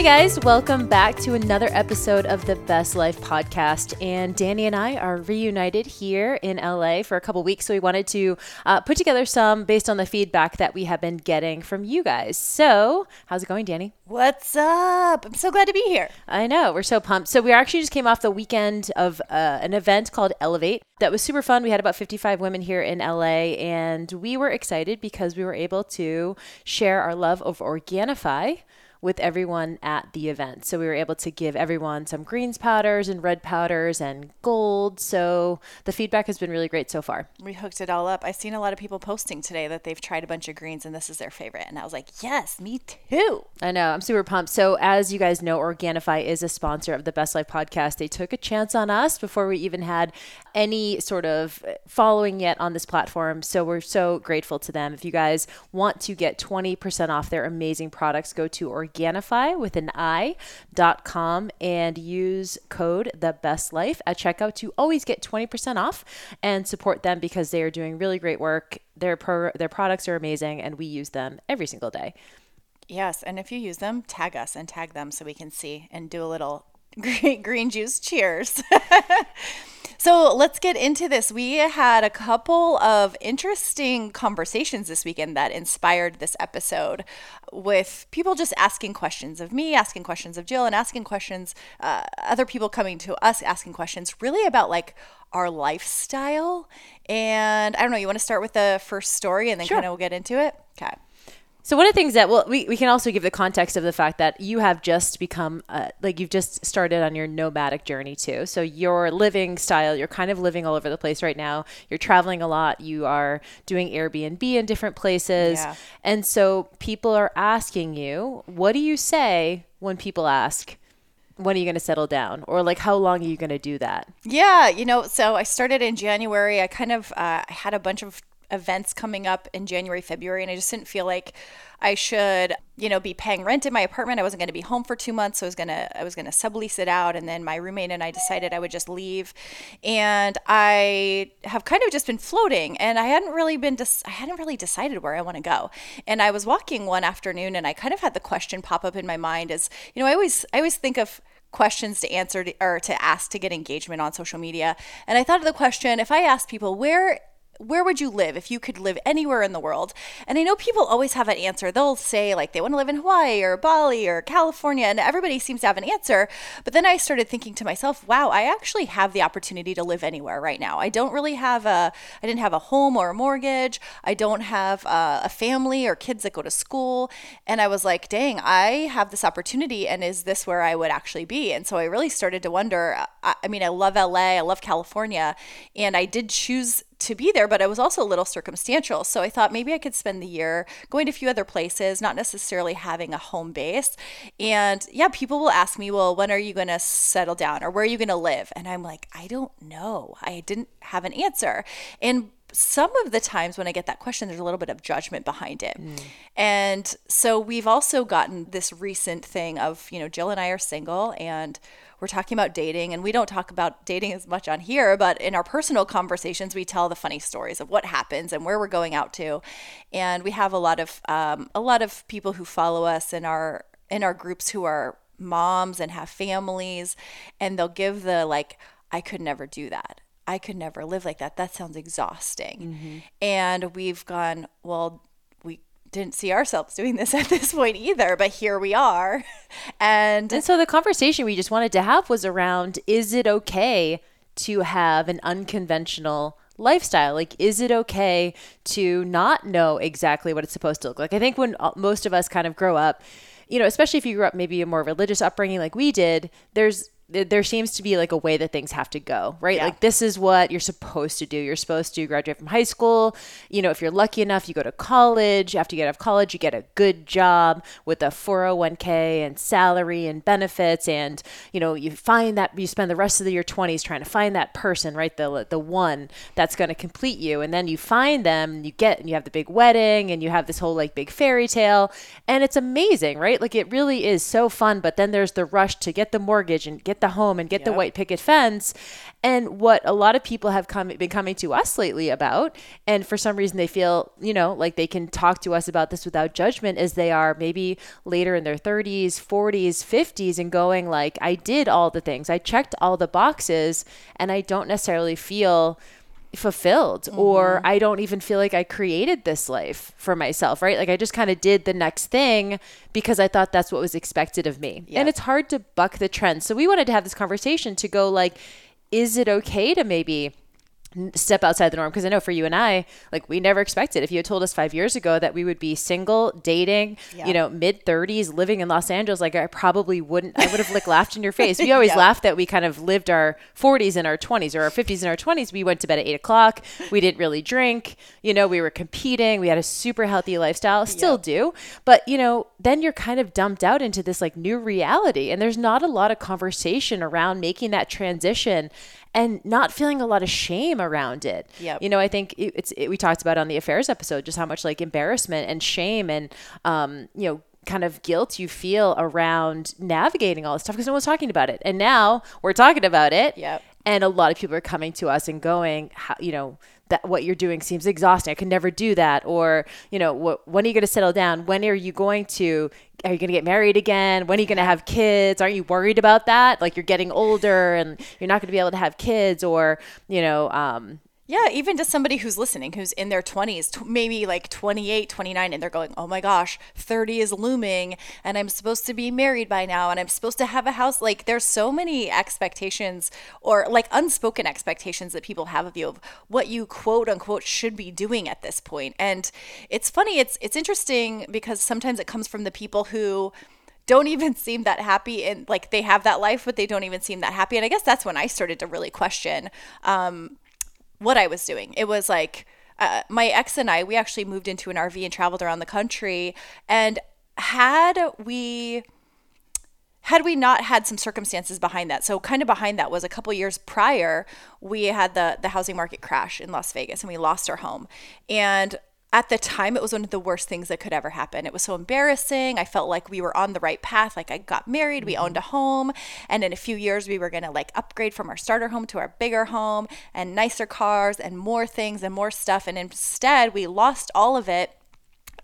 Hey guys, welcome back to another episode of the Best Life podcast. And Danny and I are reunited here in LA for a couple weeks. So we wanted to uh, put together some based on the feedback that we have been getting from you guys. So, how's it going, Danny? What's up? I'm so glad to be here. I know, we're so pumped. So, we actually just came off the weekend of uh, an event called Elevate that was super fun. We had about 55 women here in LA, and we were excited because we were able to share our love of Organifi with everyone at the event. So we were able to give everyone some greens powders and red powders and gold. So the feedback has been really great so far. We hooked it all up. I've seen a lot of people posting today that they've tried a bunch of greens and this is their favorite. And I was like, yes, me too. I know. I'm super pumped. So as you guys know, Organifi is a sponsor of the Best Life podcast. They took a chance on us before we even had any sort of following yet on this platform. So we're so grateful to them. If you guys want to get 20% off their amazing products, go to Organifi Organifi with an I dot com and use code the best life at checkout to always get 20% off and support them because they are doing really great work. Their pro- their products are amazing and we use them every single day. Yes, and if you use them, tag us and tag them so we can see and do a little green, green juice cheers. So let's get into this. We had a couple of interesting conversations this weekend that inspired this episode with people just asking questions of me, asking questions of Jill, and asking questions, uh, other people coming to us asking questions really about like our lifestyle. And I don't know, you want to start with the first story and then Sure. kind of we'll get into it? Okay. So one of the things that well we, we can also give the context of the fact that you have just become uh, like you've just started on your nomadic journey too. So your living style, you're kind of living all over the place right now. You're traveling a lot. You are doing Airbnb in different places. Yeah. And so people are asking you, what do you say when people ask, when are you going to settle down? Or like how long are you going to do that? Yeah, you know, so I started in January. I kind of uh, I had a bunch of events coming up in January, February, and I just didn't feel like I should, you know, be paying rent in my apartment. I wasn't going to be home for two months, so I was gonna I was gonna sublease it out, and then my roommate and I decided I would just leave, and I have kind of just been floating, and I hadn't really been dis- I hadn't really decided where I want to go, and I was walking one afternoon, and I kind of had the question pop up in my mind as you know I always I always think of questions to answer to, or to ask to get engagement on social media. And I thought of the question if I asked people, where where would you live if you could live anywhere in the world? And I know people always have an answer. They'll say like they want to live in Hawaii or Bali or California, and everybody seems to have an answer. But then I started thinking to myself, wow, I actually have the opportunity to live anywhere right now. I don't really have a, I didn't have a home or a mortgage. I don't have a, a family or kids that go to school. And I was like, dang, I have this opportunity, and is this where I would actually be? And so I really started to wonder. I, I mean, I love LA, I love California, and I did choose to be there, but I was also a little circumstantial. So I thought maybe I could spend the year going to a few other places, not necessarily having a home base. And yeah, people will ask me, well, when are you going to settle down or where are you going to live? And I'm like, I don't know. I didn't have an answer. And some of the times when I get that question, there's a little bit of judgment behind it. Mm. And so we've also gotten this recent thing of, you know, Jill and I are single and we're talking about dating and we don't talk about dating as much on here but in our personal conversations we tell the funny stories of what happens and where we're going out to. And we have a lot of um, a lot of people who follow us in our in our groups who are moms and have families and they'll give the like i could never do that. I could never live like that. That sounds exhausting. And we've gone well we didn't see ourselves doing this at this point either but here we are and And so the conversation we just wanted to have was around is it okay to have an unconventional lifestyle? Like, is it okay to not know exactly what it's supposed to look like? I think when most of us kind of grow up, you know, especially if you grew up maybe a more religious upbringing like we did, there's th- there seems to be like a way that things have to go, right? Yeah. Like this is what you're supposed to do. You're supposed to graduate from high school. You know, if you're lucky enough, you go to college. After you get out of college, you get a good job with a 401k and salary and benefits and, you know, you find that you spend the rest of your 20s trying to find that person, right? The the one that's going to complete you. And then you find them, and you get and you have the big wedding and you have this whole like big fairy tale and it's amazing, right? Like it really is so fun, but then there's the rush to get the mortgage and get the home and get the white picket fence. And what a lot of people have come been coming to us lately about, and for some reason they feel, you know, like they can talk to us about this without judgment is they are maybe later in their 30s, 40s, 50s and going like I did all the things. I checked all the boxes and I don't necessarily feel fulfilled or mm-hmm. I don't even feel like I created this life for myself, right? Like I just kind of did the next thing because I thought that's what was expected of me. Yep. And it's hard to buck the trend. So we wanted to have this conversation to go like is it okay to maybe step outside the norm because I know for you and I, like we never expected. If you had told us five years ago that we would be single, dating, Yeah. you know, mid thirties, living in Los Angeles, like I probably wouldn't. I would have like laughed in your face. We always Yeah. laughed that we kind of lived our forties in our twenties or our fifties in our twenties. We went to bed at eight o'clock. We didn't really drink. You know, we were competing. We had a super healthy lifestyle. Still Yep. do, but you know, then you're kind of dumped out into this like new reality, and there's not a lot of conversation around making that transition and not feeling a lot of shame around it. Yep. You know, I think it, it's it, we talked about on the affairs episode just how much like embarrassment and shame and um, you know, kind of guilt you feel around navigating all this stuff because no one's talking about it. And now we're talking about it. Yep. And a lot of people are coming to us and going, how, you know, that what you're doing seems exhausting. I can never do that. Or, you know, what, when are you going to settle down? When are you going to, are you going to get married again? When are you going to have kids? Aren't you worried about that? Like you're getting older and you're not going to be able to have kids or, you know, um, Yeah, even to somebody who's listening, who's in their 20s, t- maybe like 28, 29, and they're going, oh my gosh, 30 is looming, and I'm supposed to be married by now, and I'm supposed to have a house. Like, there's so many expectations or like unspoken expectations that people have of you of what you quote unquote should be doing at this point. And it's funny, it's it's interesting because sometimes it comes from the people who don't even seem that happy and like they have that life but they don't even seem that happy and i guess that's when i started to really question um, what I was doing. It was like uh, my ex and I, we actually moved into an RV and traveled around the country. And had we had we not had some circumstances behind that so kind of behind that was a couple years prior we had the the housing market crash in las vegas and we lost our home and at the time it was one of the worst things that could ever happen. It was so embarrassing. I felt like we were on the right path like i got married we owned a mm-hmm. home and in a few years we were going to like upgrade from our starter home to our bigger home and nicer cars and more things and more stuff and instead we lost all of it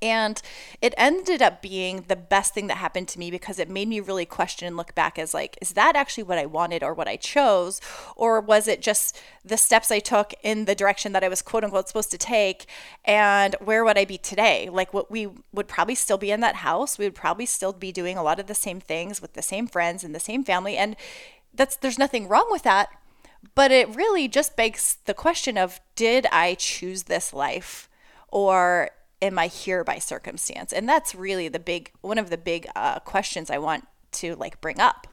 and it ended up being the best thing that happened to me because it made me really question and look back as like, is that actually what I wanted or what I chose? Or was it just the steps I took in the direction that I was quote unquote supposed to take? And where would I be today? Like, what we would probably still be in that house. We would probably still be doing a lot of the same things with the same friends and the same family. And that's, there's nothing wrong with that. But it really just begs the question of did I choose this life? Or am I here by circumstance? And that's really the big one of the big uh, questions I want to like bring up.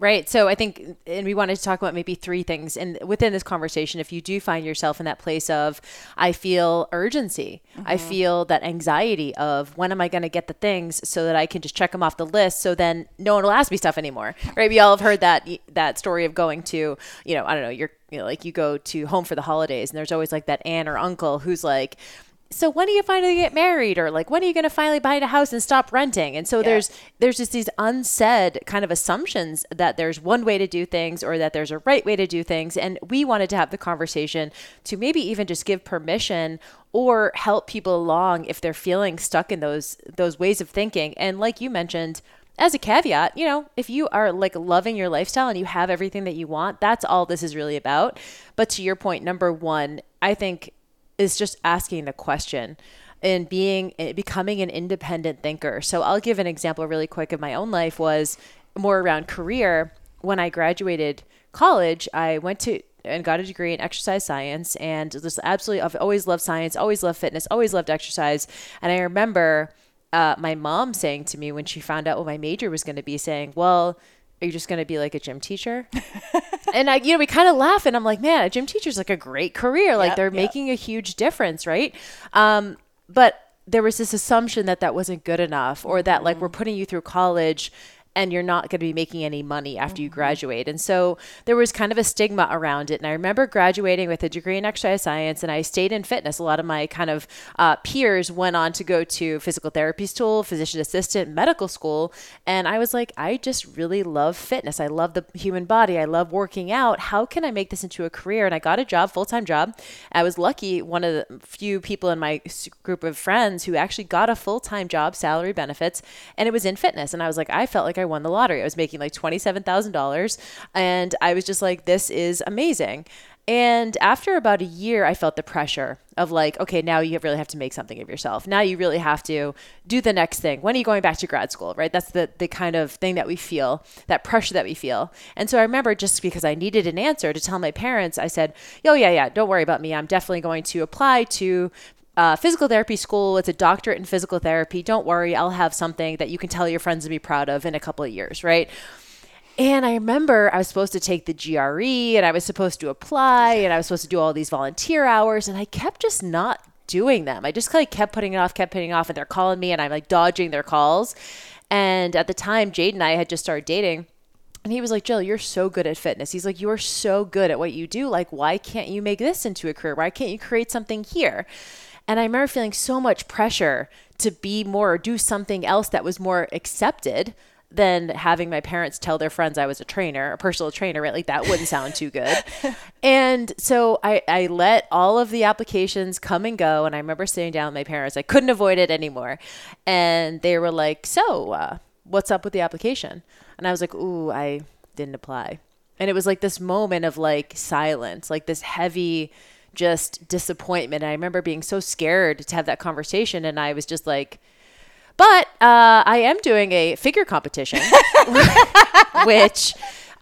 Right. So I think, and we wanted to talk about maybe three things. And within this conversation, if you do find yourself in that place of, I feel urgency, I feel that anxiety of when am I going to get the things so that I can just check them off the list. So then no one will ask me stuff anymore. Right. We all have heard that, that story of going to, you know, I don't know, you're, you know, like you go to home for the holidays and there's always like that aunt or uncle who's like, so when are you finally get married? Or like when are you going to finally buy a house and stop renting? And so there's there's just these unsaid kind of assumptions that there's one way to do things or that there's a right way to do things. And we wanted to have the conversation to maybe even just give permission or help people along if they're feeling stuck in those those ways of thinking. And like you mentioned as a caveat, you know, if you are like loving your lifestyle and you have everything that you want, that's all this is really about. But to your point, number one, I think is just asking the question and being eh, becoming an independent thinker. So I'll give an example really quick of my own life was more around career. When I graduated college, I went to and got a degree in exercise science and just absolutely I've always loved science, always loved fitness, always loved exercise. And I remember uh, my mom saying to me when she found out what my major was going to be saying, "Well, are you just going to be like a gym teacher? and I, you know, we kind of laugh and I'm like, man, a gym teacher's like a great career. Like Yep, they're yep. making a huge difference, right? Um, but there was this assumption that that wasn't good enough or that like we're putting you through college and you're not going to be making any money after you graduate. And so there was kind of a stigma around it. And I remember graduating with a degree in exercise science and I stayed in fitness. A lot of my kind of uh, peers went on to go to physical therapy school, physician assistant, medical school. And I was like, I just really love fitness. I love the human body. I love working out. How can I make this into a career? And I got a job, full time job. I was lucky, one of the few people in my group of friends who actually got a full time job, salary benefits, and it was in fitness. And I was like, I felt like I won the lottery. I was making like $27,000. And I was just like, this is amazing. And after about a year, I felt the pressure of like, okay, now you really have to make something of yourself. Now you really have to do the next thing. When are you going back to grad school, right? That's the, the kind of thing that we feel, that pressure that we feel. And so I remember just because I needed an answer to tell my parents, I said, oh, yeah, yeah, don't worry about me. I'm definitely going to apply to uh, physical therapy school. It's a doctorate in physical therapy. Don't worry, I'll have something that you can tell your friends and be proud of in a couple of years, right? And I remember I was supposed to take the GRE and I was supposed to apply and I was supposed to do all these volunteer hours and I kept just not doing them. I just like kept putting it off, kept putting it off, and they're calling me and I'm like dodging their calls. And at the time, Jade and I had just started dating. And he was like, Jill, you're so good at fitness. He's like, you are so good at what you do. Like, why can't you make this into a career? Why can't you create something here? And I remember feeling so much pressure to be more or do something else that was more accepted than having my parents tell their friends I was a trainer, a personal trainer, right? Like that wouldn't sound too good. And so I, I let all of the applications come and go. And I remember sitting down with my parents. I couldn't avoid it anymore. And they were like, So, uh, what's up with the application? And I was like, Ooh, I didn't apply. And it was like this moment of like silence, like this heavy, just disappointment. And I remember being so scared to have that conversation. And I was just like, but uh, I am doing a figure competition, which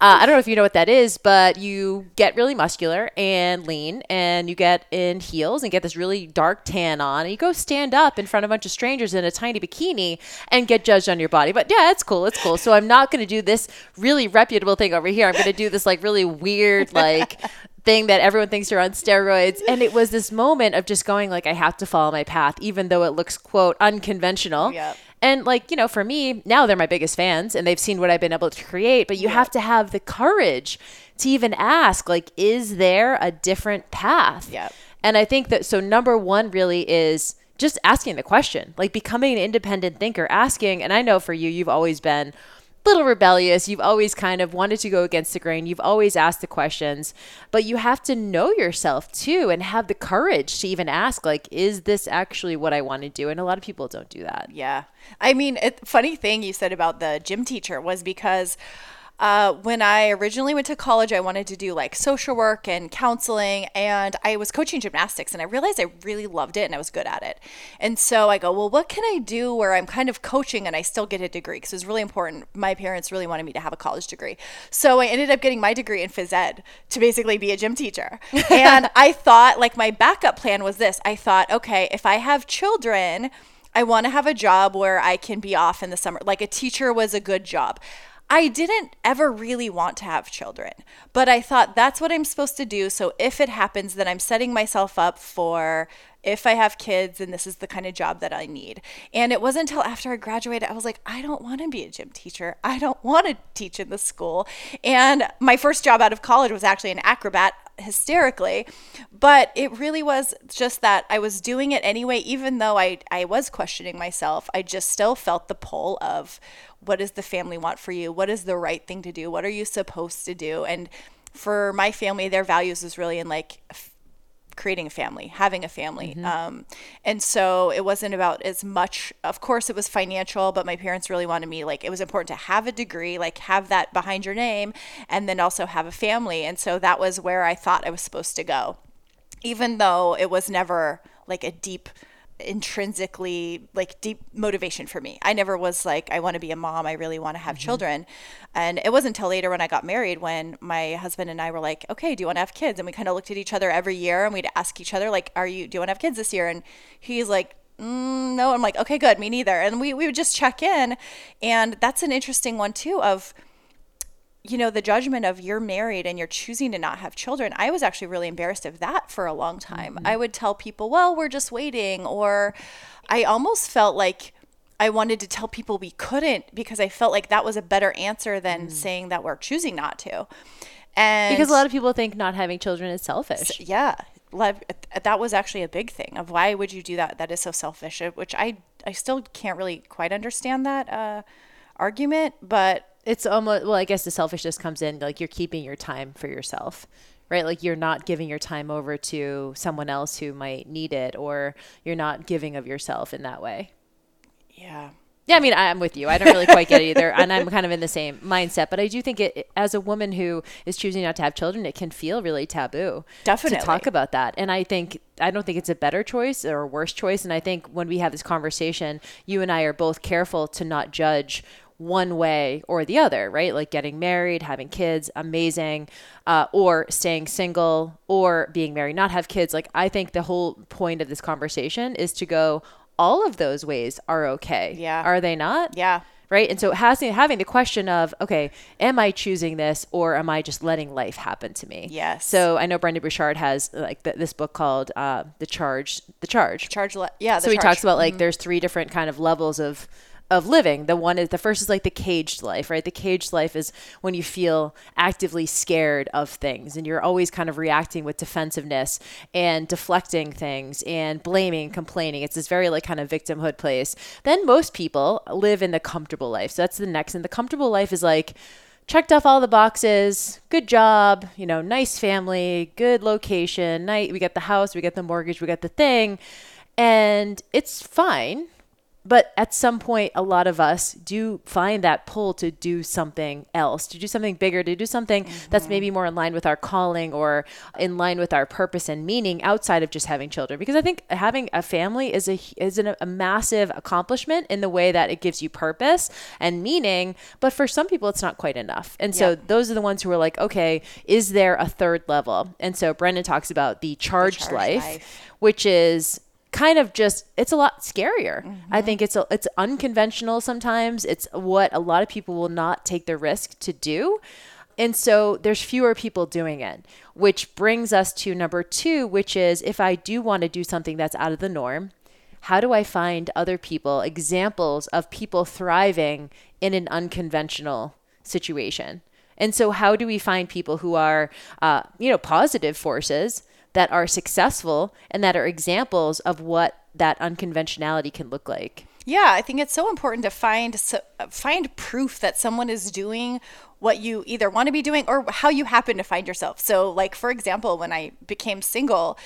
uh, I don't know if you know what that is, but you get really muscular and lean, and you get in heels and get this really dark tan on, and you go stand up in front of a bunch of strangers in a tiny bikini and get judged on your body. But yeah, it's cool. It's cool. So I'm not going to do this really reputable thing over here. I'm going to do this like really weird, like thing that everyone thinks you're on steroids and it was this moment of just going like i have to follow my path even though it looks quote unconventional Yep. and like you know for me now they're my biggest fans and they've seen what i've been able to create but you have to have the courage to even ask like is there a different path Yep. and i think that so number one really is just asking the question like becoming an independent thinker asking and i know for you you've always been little rebellious. You've always kind of wanted to go against the grain. You've always asked the questions, but you have to know yourself too and have the courage to even ask, like, is this actually what I want to do? And a lot of people don't do that. Yeah. I mean, it, funny thing you said about the gym teacher was because uh, when I originally went to college, I wanted to do like social work and counseling, and I was coaching gymnastics, and I realized I really loved it and I was good at it. And so I go, well, what can I do where I'm kind of coaching and I still get a degree? Because it was really important. My parents really wanted me to have a college degree. So I ended up getting my degree in phys ed to basically be a gym teacher. and I thought, like, my backup plan was this I thought, okay, if I have children, I want to have a job where I can be off in the summer. Like a teacher was a good job. I didn't ever really want to have children, but I thought that's what I'm supposed to do. So if it happens, then I'm setting myself up for if I have kids and this is the kind of job that I need. And it wasn't until after I graduated, I was like, I don't want to be a gym teacher. I don't want to teach in the school. And my first job out of college was actually an acrobat hysterically but it really was just that i was doing it anyway even though i i was questioning myself i just still felt the pull of what does the family want for you? What is the right thing to do? What are you supposed to do? And for my family their values is really in like creating a family, having a family. Um, and so it wasn't about as much, of course, it was financial, but my parents really wanted me, like, it was important to have a degree, like, have that behind your name, and then also have a family. And so that was where I thought I was supposed to go, even though it was never like a deep, intrinsically like deep motivation for me. I never was like I want to be a mom, I really want to have children. And it wasn't until later when I got married when my husband and I were like, "Okay, do you want to have kids?" And we kind of looked at each other every year and we'd ask each other like, "Are you do you want to have kids this year?" And he's like, mm, "No." I'm like, "Okay, good, me neither." And we we would just check in. And that's an interesting one too of you know, the judgment of you're married and you're choosing to not have children, I was actually really embarrassed of that for a long time. Mm-hmm. I would tell people, well, we're just waiting. Or I almost felt like I wanted to tell people we couldn't because I felt like that was a better answer than mm. saying that we're choosing not to. And because a lot of people think not having children is selfish. Yeah. That was actually a big thing of why would you do that? That is so selfish, which I, I still can't really quite understand that uh, argument, but it's almost well i guess the selfishness comes in like you're keeping your time for yourself right like you're not giving your time over to someone else who might need it or you're not giving of yourself in that way yeah yeah, I mean, I'm with you. I don't really quite get it either, and I'm kind of in the same mindset. But I do think it, as a woman who is choosing not to have children, it can feel really taboo. Definitely to talk about that, and I think I don't think it's a better choice or a worse choice. And I think when we have this conversation, you and I are both careful to not judge one way or the other, right? Like getting married, having kids, amazing, uh, or staying single, or being married, not have kids. Like, I think the whole point of this conversation is to go, all of those ways are okay. Yeah. Are they not? Yeah. Right. And so having having the question of, okay, am I choosing this or am I just letting life happen to me? Yes. So I know Brendon Burchard has like th- this book called uh, The Charge. The Charge. Charge. Le- yeah. so he talks about like mm-hmm. there's three different kind of levels of of living. The one is the first is like the caged life, right? The caged life is when you feel actively scared of things and you're always kind of reacting with defensiveness and deflecting things and blaming, complaining. It's this very like kind of victimhood place. Then most people live in the comfortable life. So that's the next. And the comfortable life is like checked off all the boxes. Good job, you know, nice family, good location. Night we get the house, we get the mortgage, we get the thing. And it's fine but at some point a lot of us do find that pull to do something else to do something bigger to do something mm-hmm. that's maybe more in line with our calling or in line with our purpose and meaning outside of just having children because i think having a family is a is an, a massive accomplishment in the way that it gives you purpose and meaning but for some people it's not quite enough and so yep. those are the ones who are like okay is there a third level and so brendon talks about the charged, the charged life, life which is kind of just it's a lot scarier. Mm-hmm. I think it's a, it's unconventional sometimes. It's what a lot of people will not take the risk to do. And so there's fewer people doing it, which brings us to number 2, which is if I do want to do something that's out of the norm, how do I find other people, examples of people thriving in an unconventional situation? And so, how do we find people who are, uh, you know, positive forces that are successful and that are examples of what that unconventionality can look like. Yeah, I think it's so important to find find proof that someone is doing what you either want to be doing or how you happen to find yourself. So like for example, when I became single,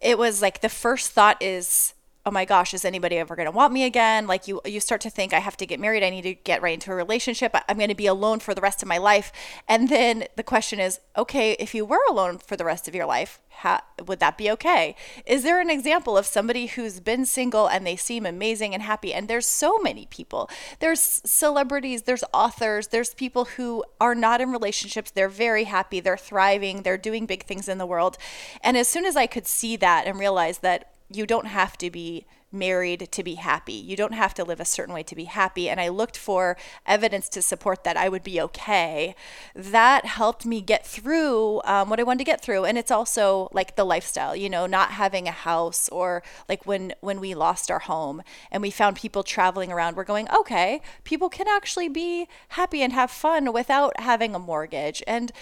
it was like the first thought is oh my gosh, is anybody ever going to want me again? Like you, you start to think I have to get married. I need to get right into a relationship. I'm going to be alone for the rest of my life. And then the question is, okay, if you were alone for the rest of your life, how, would that be okay? Is there an example of somebody who's been single and they seem amazing and happy? And there's so many people. There's celebrities, there's authors, there's people who are not in relationships. They're very happy, they're thriving, they're doing big things in the world. And as soon as I could see that and realize that you don't have to be married to be happy. You don't have to live a certain way to be happy. And I looked for evidence to support that I would be okay. That helped me get through um, what I wanted to get through. And it's also like the lifestyle, you know, not having a house or like when when we lost our home and we found people traveling around, we're going, okay, people can actually be happy and have fun without having a mortgage. And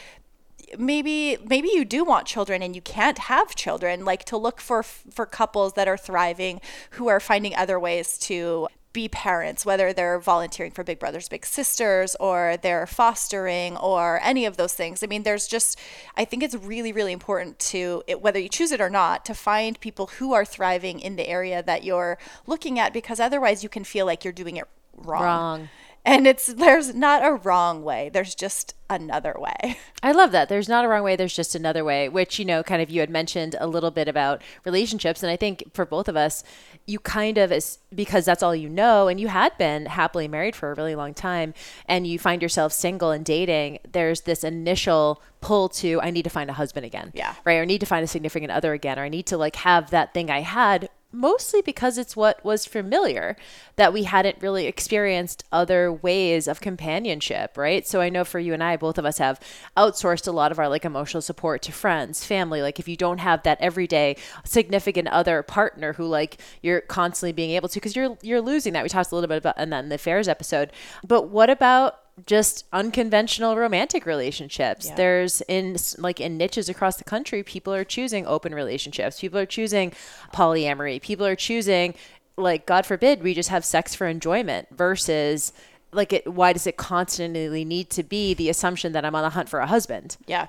maybe maybe you do want children and you can't have children like to look for for couples that are thriving who are finding other ways to be parents, whether they're volunteering for Big Brothers Big Sisters or they're fostering or any of those things. I mean, there's just, I think it's really, really important to, it, whether you choose it or not, to find people who are thriving in the area that you're looking at because otherwise you can feel like you're doing it wrong. Wrong. And it's, there's not a wrong way, there's just another way. I love that. There's not a wrong way, there's just another way, which, you know, kind of you had mentioned a little bit about relationships. And I think for both of us, you kind of, is because that's all you know, and you had been happily married for a really long time, and you find yourself single and dating, there's this initial pull to, I need to find a husband again. Yeah. Right. Or I need to find a significant other again, or I need to like have that thing I had mostly because it's what was familiar that we hadn't really experienced other ways of companionship right? So i know for you and i both of us have outsourced a lot of our like emotional support to friends family. Like if you don't have that everyday significant other partner who like you're constantly being able to because you're you're losing that. We talked a little bit about and then the affairs episode. But what about just unconventional romantic relationships. Yeah. There's in like in niches across the country, people are choosing open relationships. People are choosing polyamory. People are choosing like God forbid we just have sex for enjoyment versus like it why does it constantly need to be the assumption that I'm on the hunt for a husband? Yeah.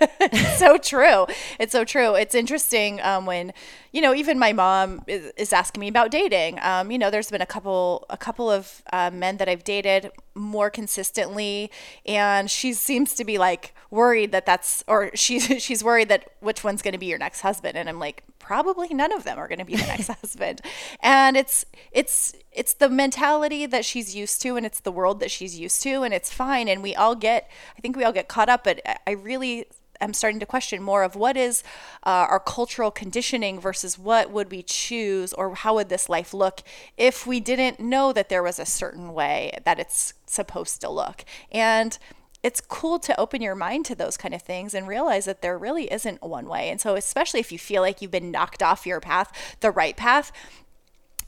It's so true. It's so true. It's interesting um, when, you know, even my mom is, is asking me about dating. Um, you know, there's been a couple, a couple of uh, men that I've dated more consistently, and she seems to be like worried that that's, or she's she's worried that which one's going to be your next husband, and I'm like, probably none of them are going to be the next husband, and it's it's it's the mentality that she's used to, and it's the world that she's used to, and it's fine, and we all get, I think we all get caught up, but I really am starting to question more of what is uh, our cultural conditioning versus what would we choose or how would this life look if we didn't know that there was a certain way that it's supposed to look. And it's cool to open your mind to those kind of things and realize that there really isn't one way. And so, especially if you feel like you've been knocked off your path, the right path,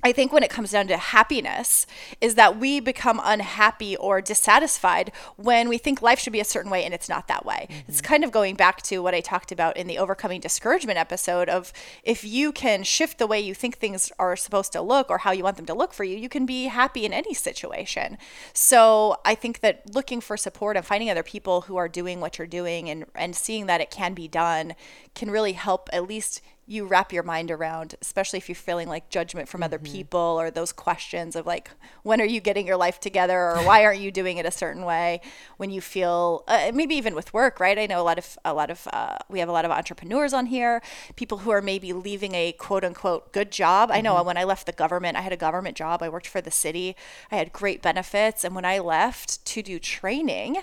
I think when it comes down to happiness, is that we become unhappy or dissatisfied when we think life should be a certain way and it's not that way. Mm-hmm. It's kind of going back to what I talked about in the overcoming discouragement episode of if you can shift the way you think things are supposed to look or how you want them to look for you, you can be happy in any situation. So I think that looking for support and finding other people who are doing what you're doing and, and seeing that it can be done can really help at least you wrap your mind around, especially if you're feeling like judgment from other mm-hmm. people or those questions of like, when are you getting your life together or why aren't you doing it a certain way? When you feel, uh, maybe even with work, right? I know a lot of, a lot of, uh, we have a lot of entrepreneurs on here, people who are maybe leaving a quote unquote good job. Mm-hmm. I know mm-hmm. when I left the government, I had a government job. I worked for the city. I had great benefits. And when I left to do training,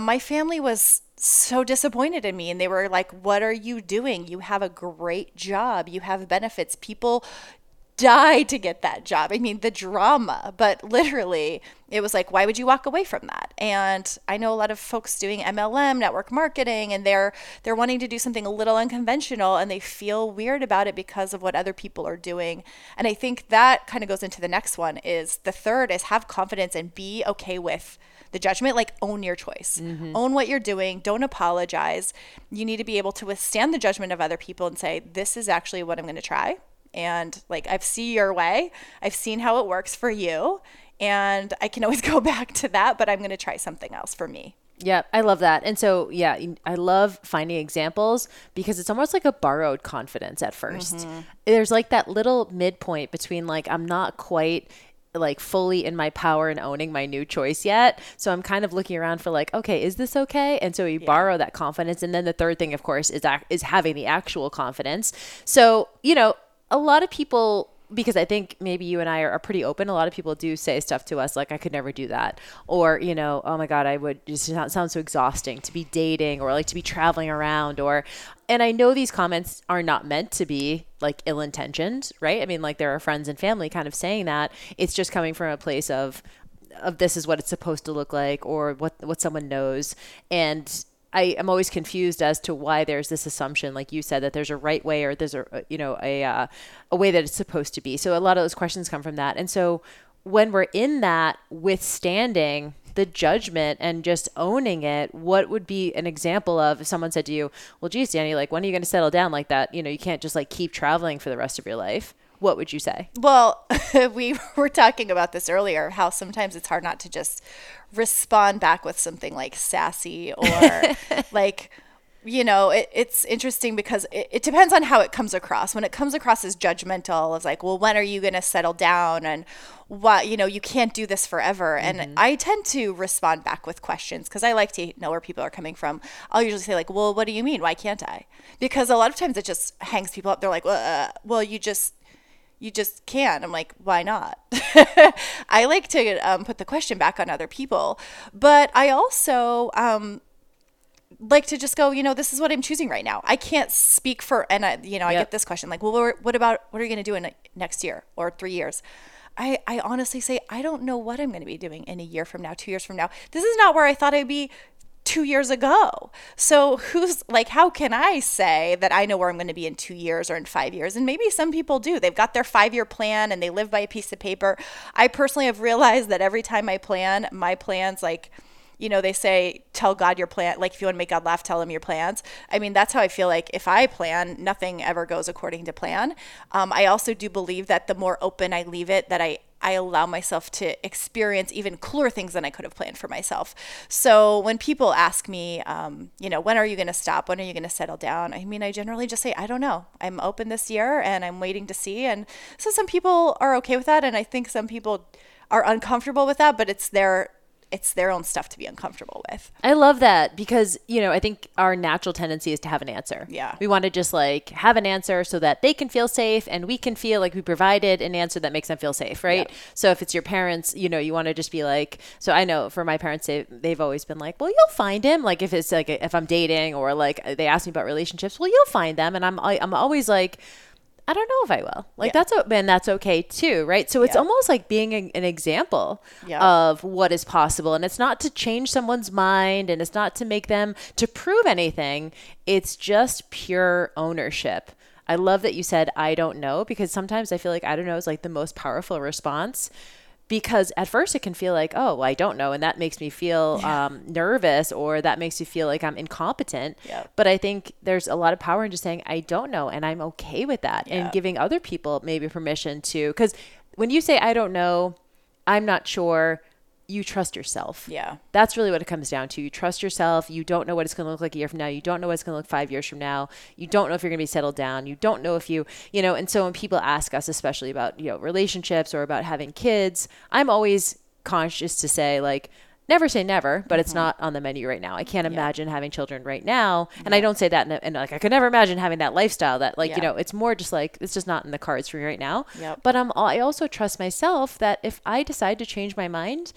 my family was so disappointed in me and they were like what are you doing? You have a great job. You have benefits. People die to get that job. I mean the drama but literally it was like why would you walk away from that? And i know a lot of folks doing mlm network marketing and they're they're wanting to do something a little unconventional and they feel weird about it because of what other people are doing. And i think that kind of goes into the next one is the third is have confidence and be okay with the judgment, like own your choice. Mm-hmm. Own what you're doing. Don't apologize. You need to be able to withstand the judgment of other people and say, this is actually what I'm going to try. And like, I've seen your way, I've seen how it works for you. And I can always go back to that, but I'm going to try something else for me. Yeah, I love that. And so, yeah, I love finding examples because it's almost like a borrowed confidence at 1st mm-hmm. There's like that little midpoint between like I'm not quite like fully in my power and owning my new choice yet. So I'm kind of looking around for like, okay, is this okay? And so you yeah. borrow that confidence. And then the third thing, of course, is ac- is having the actual confidence. So you know, a lot of people because I think maybe you and I are, pretty open. A lot of people do say stuff to us like, I could never do that. Or, you know, oh my God, I would just sound so exhausting to be dating or like to be traveling around. Or, and I know these comments are not meant to be like ill intentioned, right? I mean, like there are friends and family kind of saying that. It's just coming from a place of, of this is what it's supposed to look like or what what someone knows and I am always confused as to why there's this assumption, like you said, that there's a right way or there's a you know a uh, a way that it's supposed to be. So a lot of those questions come from that, and so when we're in that withstanding the judgment and just owning it, what would be an example of if someone said to you, "Well, geez, Danny, like when are you going to settle down like that? You know, you can't just like keep traveling for the rest of your life." What would you say? Well, we were talking about this earlier how sometimes it's hard not to just respond back with something like sassy or like you know it, it's interesting because it, it, depends on how it comes across. When it comes across as judgmental it's like well when are you going to settle down and what you know you can't do this forever. Mm-hmm. and i tend to respond back with questions because i like to know where people are coming from. I'll usually say like well what do you mean? Why can't i? Because a lot of times it just hangs people up. They're like well, uh, well you just you just can't. I'm like, why not? I like to um, put the question back on other people, but I also, um, like to just go, you know, this is what I'm choosing right now. I can't speak for, and I, you know, I get this question like, well, what- what about, what are you going to do in next year or three years? I, I honestly say, I don't know what I'm going to be doing in a year from now, two years from now. This is not where I thought I'd be two years ago. So who's like, how can I say that I know where I'm going to be in two years or in five years? And maybe some people do. They've got their five year plan and they live by a piece of paper. I personally have realized that every time I plan, my plans like, you know, they say, tell God your plan. Like, if you want to make God laugh, tell him your plans. I mean, that's how I feel like if I plan, nothing ever goes according to plan. Um, I also do believe that the more open I leave it, that I, I allow myself to experience even cooler things than I could have planned for myself. So when people ask me, um, you know, when are you going to stop? When are you going to settle down? I mean, I generally just say, I don't know. I'm open this year and I'm waiting to see. And so some people are okay with that. And I think some people are uncomfortable with that, but it's their it's their own stuff to be uncomfortable with. I love that because, you know, I think our natural tendency is to have an answer. Yeah. We want to just like have an answer so that they can feel safe and we can feel like we provided an answer that makes them feel safe, right? Yep. So if it's your parents, you know, you want to just be like, so I know for my parents, they, they've always been like, well, you'll find him. Like if it's like, if I'm dating or like they ask me about relationships, well, you'll find them. And I'm, I, I'm always like, I don't know if I will. Like Yeah. that's o- and that's okay too, right? So it's Yeah. almost like being a, an example Yeah. of what is possible, and it's not to change someone's mind, and it's not to make them to prove anything. It's just pure ownership. I love that you said I don't know because sometimes I feel like I don't know is like the most powerful response. Because at first it can feel like, oh, I don't know, and that makes me feel um, nervous, or that makes me feel like I'm incompetent. Yep. But I think there's a lot of power in just saying, I don't know. And I'm okay with that. Yeah. And giving other people maybe permission to. Because when you say, I don't know, I'm not sure, you trust yourself. Yeah. That's really what it comes down to. You trust yourself. You don't know what it's going to look like a year from now. You don't know what it's going to look five years from now. You don't know if you're going to be settled down. You don't know if you, you know, and so when people ask us, especially about, you know, relationships or about having kids, I'm always conscious to say, like, never say never, but it's not on the menu right now. I can't imagine having children right now. And I don't say that, and like, I could never imagine having that lifestyle that, like, you know, it's more just like, it's just not in the cards for me right now. Yep. But um, I also trust myself that if I decide to change my mind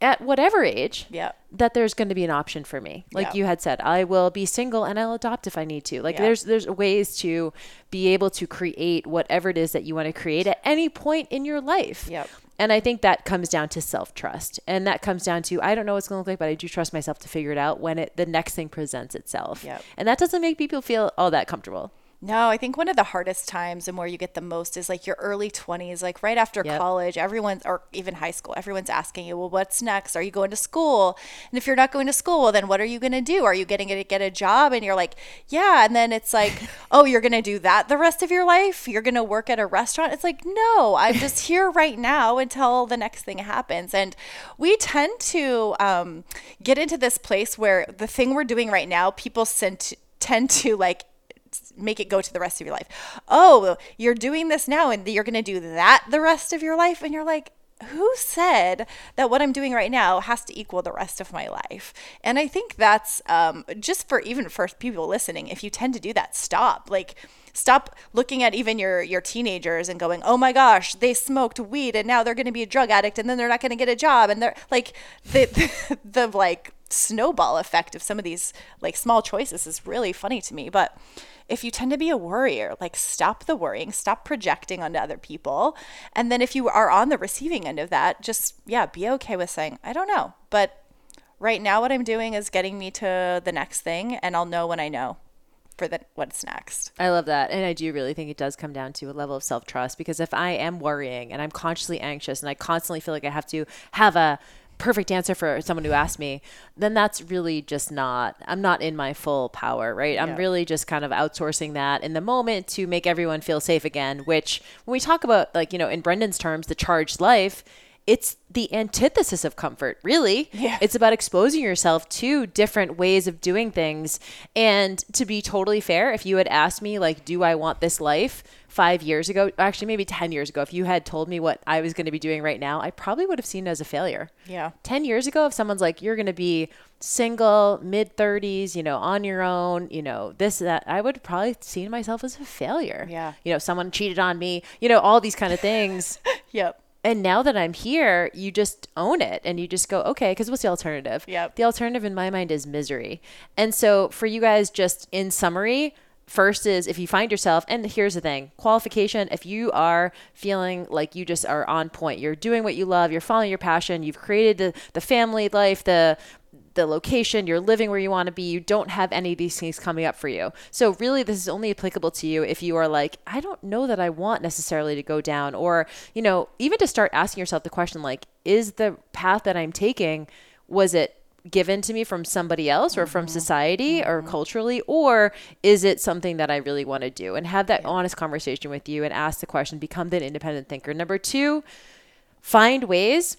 at whatever age, Yeah. that there's going to be an option for me. Like Yeah. you had said, I will be single and I'll adopt if I need to. Like Yeah. there's there's ways to be able to create whatever it is that you want to create at any point in your life. Yep. And I think that comes down to self trust. And that comes down to I don't know what's going to look like, but I do trust myself to figure it out when it the next thing presents itself. Yep. And that doesn't make people feel all that comfortable. No, I think one of the hardest times and where you get the most is like your early 20s, like right after Yep. college, everyone's, or even high school, everyone's asking you, well, what's next? Are you going to school? And if you're not going to school, well, then what are you going to do? Are you getting to get a job? And you're like, yeah. And then it's like, oh, you're going to do that the rest of your life? You're going to work at a restaurant? It's like, no, I'm just here right now until the next thing happens. And we tend to um, get into this place where the thing we're doing right now, people sent, tend to like, make it go to the rest of your life. Oh, you're doing this now and you're going to do that the rest of your life. And you're like, who said that what I'm doing right now has to equal the rest of my life? And I think that's um, just for even for people listening, if you tend to do that, stop. Like, stop looking at even your your teenagers and going oh my gosh they smoked weed and now they're going to be a drug addict and then they're not going to get a job and they're like the, the the like snowball effect of some of these like small choices is really funny to me but if you tend to be a worrier like stop the worrying stop projecting onto other people. And then if you are on the receiving end of that just yeah be okay with saying i don't know. But right now what i'm doing is getting me to the next thing and i'll know when i know for the what's next. I love that. And I do really think it does come down to a level of self trust because if I am worrying and I'm consciously anxious and I constantly feel like I have to have a perfect answer for someone who asked me, then that's really just not, I'm not in my full power, right? I'm Yeah. really just kind of outsourcing that in the moment to make everyone feel safe again, which when we talk about, like, you know, in Brendon's terms, the charged life, it's the antithesis of comfort, really. Yeah. It's about exposing yourself to different ways of doing things. And to be totally fair, if you had asked me, like, do I want this life five years ago, actually, maybe 10 years ago, if you had told me what I was going to be doing right now, I probably would have seen it as a failure. Yeah. 10 years ago, if someone's like, you're going to be single, mid 30s, you know, on your own, you know, this, that, I would probably seen myself as a failure. Yeah. You know, someone cheated on me, you know, all these kind of things. yep And now that I'm here, you just own it and you just go, okay, because what's the alternative? Yep. The alternative in my mind is misery. And so for you guys, just in summary, first is if you find yourself and here's the thing qualification if you are feeling like you just are on point you're doing what you love you're following your passion you've created the, the family life the the location you're living where you want to be you don't have any of these things coming up for you. So really this is only applicable to you if you are like i don't know that i want necessarily to go down or you know even to start asking yourself the question like is the path that i'm taking was it given to me from somebody else or from mm-hmm. society or mm-hmm. culturally or is it something that I really want to do? And have that honest conversation with you and ask the question become that independent thinker. Number 2 find ways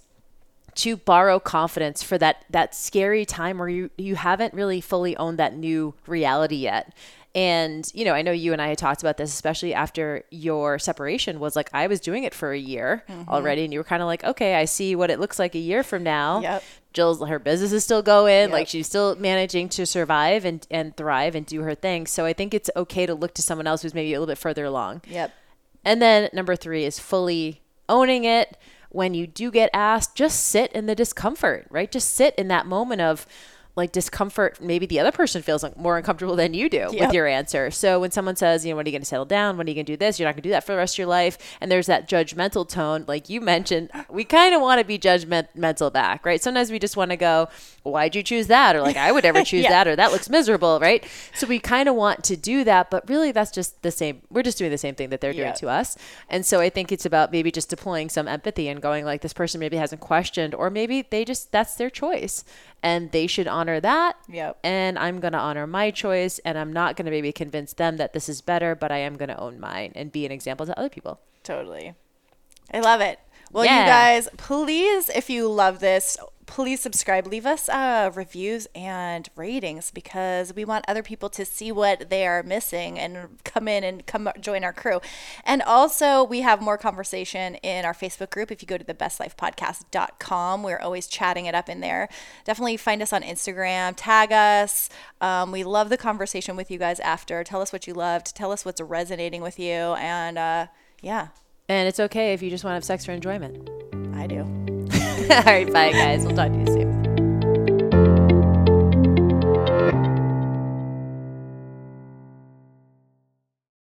to borrow confidence for that that scary time where you you haven't really fully owned that new reality yet and, you know, I know you and I had talked about this, especially after your separation was like, I was doing it for a year Mm-hmm. already. And you were kind of like, okay, I see what it looks like a year from now. Yep. Jill's, her business is still going. Yep. Like she's still managing to survive and, and thrive and do her thing. So I think it's okay to look to someone else who's maybe a little bit further along. Yep. And then number three is fully owning it. When you do get asked, just sit in the discomfort, right? Just sit in that moment of like discomfort. Maybe the other person feels more uncomfortable than you do Yep. with your answer. So when someone says, you know, when are you going to settle down? When are you going to do this? You're not going to do that for the rest of your life. And there's that judgmental tone, like you mentioned, we kind of want to be judgmental back, right? Sometimes we just want to go, why'd you choose that? Or like, I would never choose Yeah. that, or that looks miserable, right? So we kind of want to do that, but really that's just the same. We're just doing the same thing that they're doing Yeah. to us. And so I think it's about maybe just deploying some empathy and going like, this person maybe hasn't questioned, or maybe they just, that's their choice and they should honor that. Yep. And I'm going to honor my choice and I'm not going to maybe convince them that this is better, but I am going to own mine and be an example to other people. Totally. I love it. Well, Yeah. you guys, please, if you love this, please subscribe. Leave us uh, reviews and ratings because we want other people to see what they are missing and come in and come join our crew. And also, we have more conversation in our Facebook group. If you go to the bestlifepodcast.com, we're always chatting it up in there. Definitely find us on Instagram, tag us. Um, we love the conversation with you guys after. Tell us what you loved, tell us what's resonating with you. And uh, yeah, And it's okay if you just want to have sex for enjoyment. I do. All right, bye, guys. We'll talk to you soon.